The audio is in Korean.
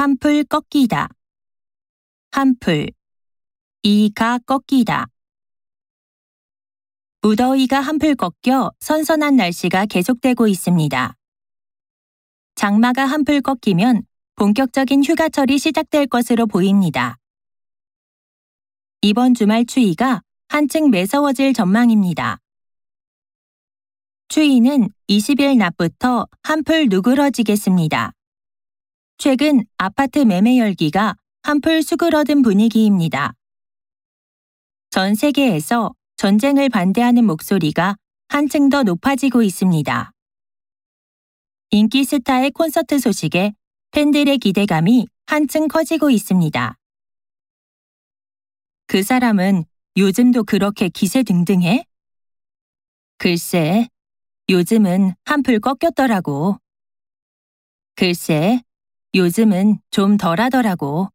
한풀 꺾이다. 한풀. 이가 꺾이다. 무더위가 한풀 꺾여 선선한 날씨가 계속되고 있습니다. 장마가 한풀 꺾이면 본격적인 휴가철이 시작될 것으로 보입니다. 이번 주말 추위가 한층 매서워질 전망입니다. 추위는 20일 낮부터 한풀 누그러지겠습니다. 최근 아파트 매매 열기가 한풀 수그러든 분위기입니다. 전 세계에서 전쟁을 반대하는 목소리가 한층 더 높아지고 있습니다. 인기 스타의 콘서트 소식에 팬들의 기대감이 한층 커지고 있습니다. 그 사람은 요즘도 그렇게 기세 등등해? 글쎄, 요즘은 한풀 꺾였더라고. 글쎄, 요즘은 좀 덜하더라고.